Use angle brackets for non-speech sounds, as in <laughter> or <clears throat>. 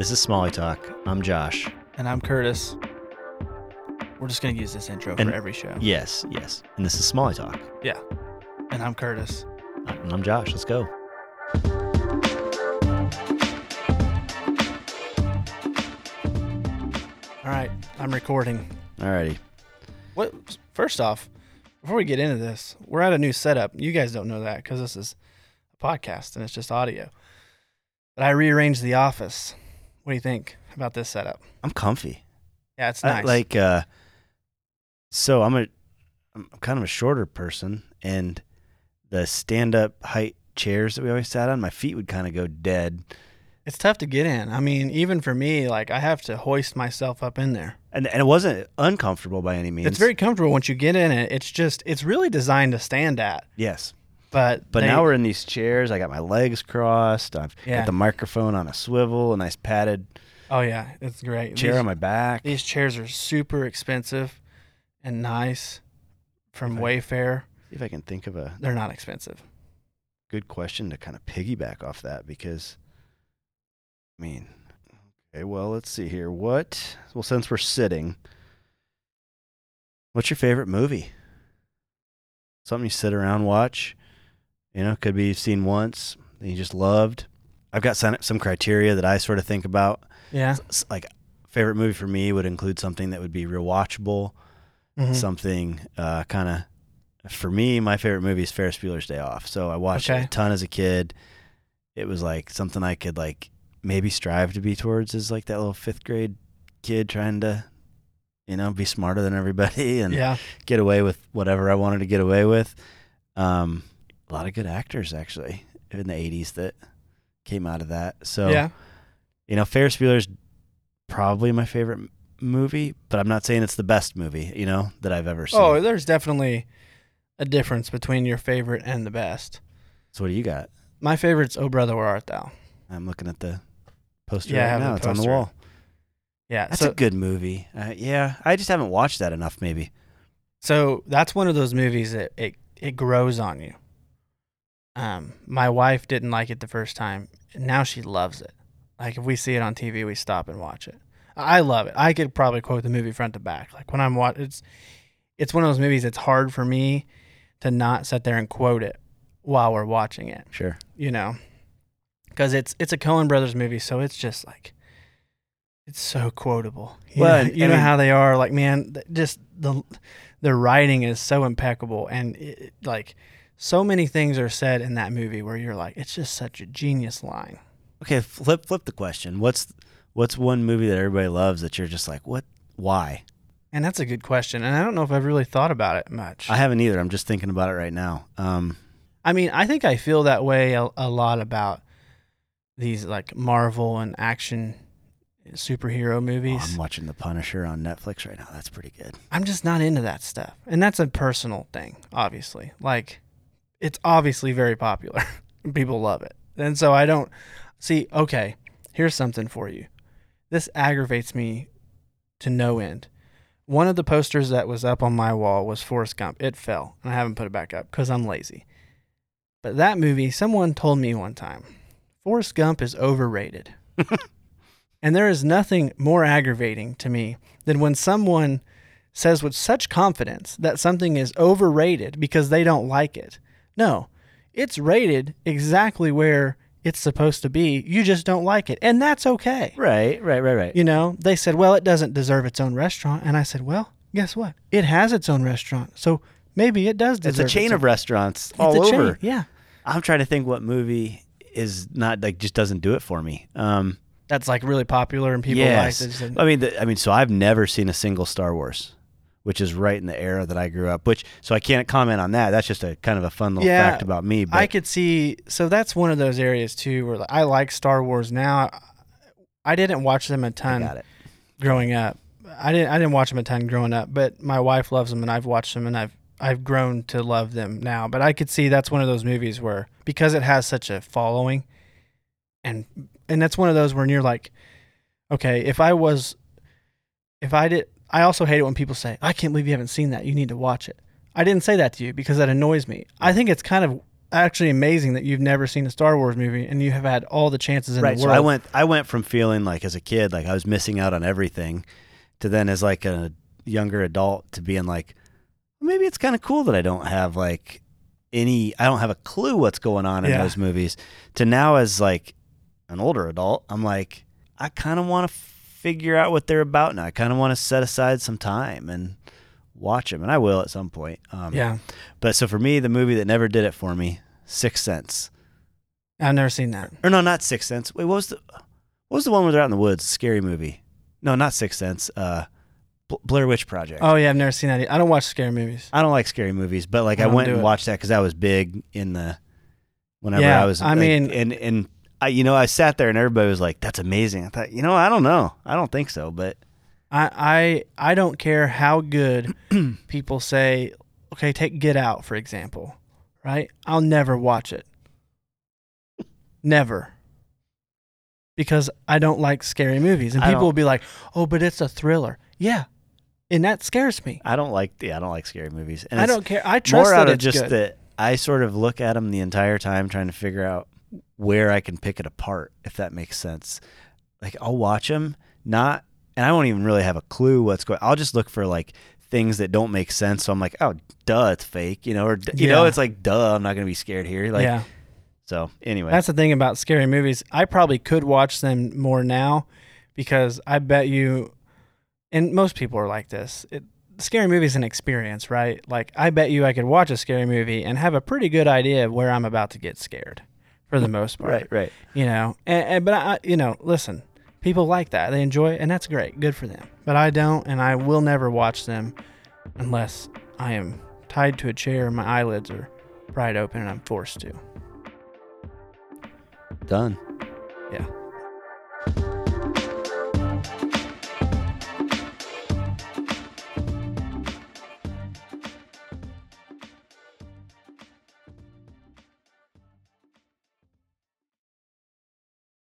This is Smalley Talk. I'm Josh. And I'm Curtis. We're just going to use this intro And- for every show. Yes, yes. And this is Smalley Talk. Yeah. And I'm Curtis. And I'm Josh. Let's go. All right. I'm recording. Alrighty. What? First off, before we get into this, we're at a new setup. You guys don't know that because this is a podcast and it's just audio. But I rearranged the office. What do you think about this setup? I'm comfy. Yeah, it's I- nice. like, uh, so I'm a, I'm kind of a shorter person, and the stand-up height chairs that we always sat on, my feet would kind of go dead. it's tough to get in. I mean, even for me, like I have to hoist myself up in there. And, and it wasn't uncomfortable by any means. It's very comfortable once you get in it. It's just, it's really designed to stand at. yes. But But they- now we're in these chairs. I got my legs crossed. I've Yeah. got the microphone on a swivel, a nice padded Oh yeah, it's great. chair These- on my back. These chairs are super expensive and nice from If Wayfair. See if I can think of a They're not expensive. good question to kind of piggyback off that because, I mean, okay, well, let's see here. What, well, since we're sitting, what's your favorite movie? Something you sit around watch? You know, could be seen once that you just loved. I've got some, some criteria that I sort of think about. Yeah. S- Like, favorite movie for me would include something that would be rewatchable, Mhm. something uh, kind of for me my favorite movie is ferris bueller's day off so i watched it a ton as a kid it was like something i could like maybe strive to be towards as like that little fifth grade kid trying to you know be smarter than everybody <laughs> and yeah. get away with whatever i wanted to get away with um, a lot of good actors actually in the 80s that came out of that so yeah. you know ferris bueller's probably my favorite movie but i'm not saying it's the best movie you know that i've ever seen Oh, there's definitely a difference between your favorite and the best. So what do you got? My favorite's Oh Brother Where Art Thou. I'm looking at the poster Yeah, right now. It's on the wall. Yeah. That's so, a good movie. Uh, yeah, I just haven't watched that enough. Maybe. so that's one of those movies that it it grows on you. Um, my wife didn't like it the first time. and Now she loves it. Like if we see it on TV, we stop and watch it. I love it. I could probably quote the movie front to back. Like when I'm watching, it's it's one of those movies. It's hard for me to not sit there and quote it while we're watching it. Sure. You know, because it's it's a Coen Brothers movie, so it's just like it's so quotable. You Well, know, you I know mean- how they are. Like man, just the the writing is so impeccable, and it, like so many things are said in that movie where you're like, it's just such a genius line. Okay. Flip flip the question. What's what's one movie that everybody loves that you're just like, what? Why? And that's a good question. And I don't know if I've really thought about it much. I haven't either. I'm just thinking about it right now. Um, I mean, I think I feel that way a, a lot about these like Marvel and action superhero oh, movies. I'm watching The Punisher on Netflix right now. That's pretty good. I'm just not into that stuff. And that's a personal thing, obviously. Like, it's obviously very popular. <laughs> People love it. And so I don't see, okay, here's something for you. This aggravates me to no end. One of the posters that was up on my wall was Forrest Gump. It fell, and I haven't put it back up because I'm lazy. But that movie, someone told me one time, Forrest Gump is overrated. <laughs> and there is nothing more aggravating to me than when someone says with such confidence that something is overrated because they don't like it. No, it's rated exactly where it's supposed to be. You just don't like it. And that's okay. Right. Right. Right. Right. You know, they said, well, it doesn't deserve its own restaurant. And I said, well, guess what? It has its own restaurant. So maybe it does It's a chain its of own- restaurants It's all a chain, over. Yeah. I'm trying to think what movie is not like just doesn't do it for me. Um, That's like really popular and people yes. like it. I mean, the, I mean, so I've never seen a single Star Wars, which is right in the era that I grew up. Which, so I can't comment on that. That's just a kind of a fun little Yeah, fact about me. But I could see. So that's one of those areas too where I like Star Wars now. I didn't watch them a ton growing up. I didn't. I didn't watch them a ton growing up, but my wife loves them, and I've watched them, and I've I've grown to love them now. But I could see that's one of those movies where because it has such a following, and and that's one of those where you're like, okay, if I was, if I did, I also hate it when people say, I can't believe you haven't seen that. You need to watch it. I didn't say that to you because that annoys me. I think it's kind of actually amazing that you've never seen a Star Wars movie and you have had all the chances in right. the So world. I went I went from feeling like as a kid like I was missing out on everything to then as like a younger adult to being like maybe it's kind of cool that I don't have like any I don't have a clue what's going on in Yeah. those movies to now as like an older adult I'm like I kind of want to figure out what they're about now. I kind of want to set aside some time and watch them and I will at some point. Um yeah, but so for me the movie that never did it for me Sixth Sense. I've never seen that. Or no, not Sixth Sense. Wait, what was the what was the one where they're out in the woods? Scary movie. No, not Sixth Sense. Uh, Bl- Blair Witch Project. Oh yeah, I've never seen that. I don't watch scary movies. I don't like scary movies, but like I I, went and it. watched that because that was big in the whenever Yeah, I was. I like, mean- and and I, you know, I sat there and everybody was like, "That's amazing." I thought, you know, I don't know, I don't think so, but I I I don't care how good <clears throat> people say. Okay, take Get Out for example, right? I'll never watch it. Never. Because I don't like scary movies, and I people don't- will be like, "Oh, but it's a thriller." Yeah, and that scares me. I don't like. Yeah, I don't like scary movies. And I don't care. I trust more that out of just good. that I sort of look at them the entire time trying to figure out where I can pick it apart, if that makes sense. Like I'll watch them, not, and I won't even really have a clue what's going. I'll just look for like things that don't make sense. So I'm like, oh, duh, it's fake, you know, or you know, it's like, duh, I'm not gonna be scared here. Like, yeah, so anyway, that's the thing about scary movies. I probably could watch them more now because I bet you, and most people are like this. It, scary movie is an experience, right? Like I bet you I could watch a scary movie and have a pretty good idea of where I'm about to get scared, for the most part. right, right. You know, and, and but I, you know, listen, people like that. They enjoy it, and that's great. Good for them. But I don't, and I will never watch them unless I am tied to a chair and my eyelids are pried open and I'm forced to. Done. Yeah.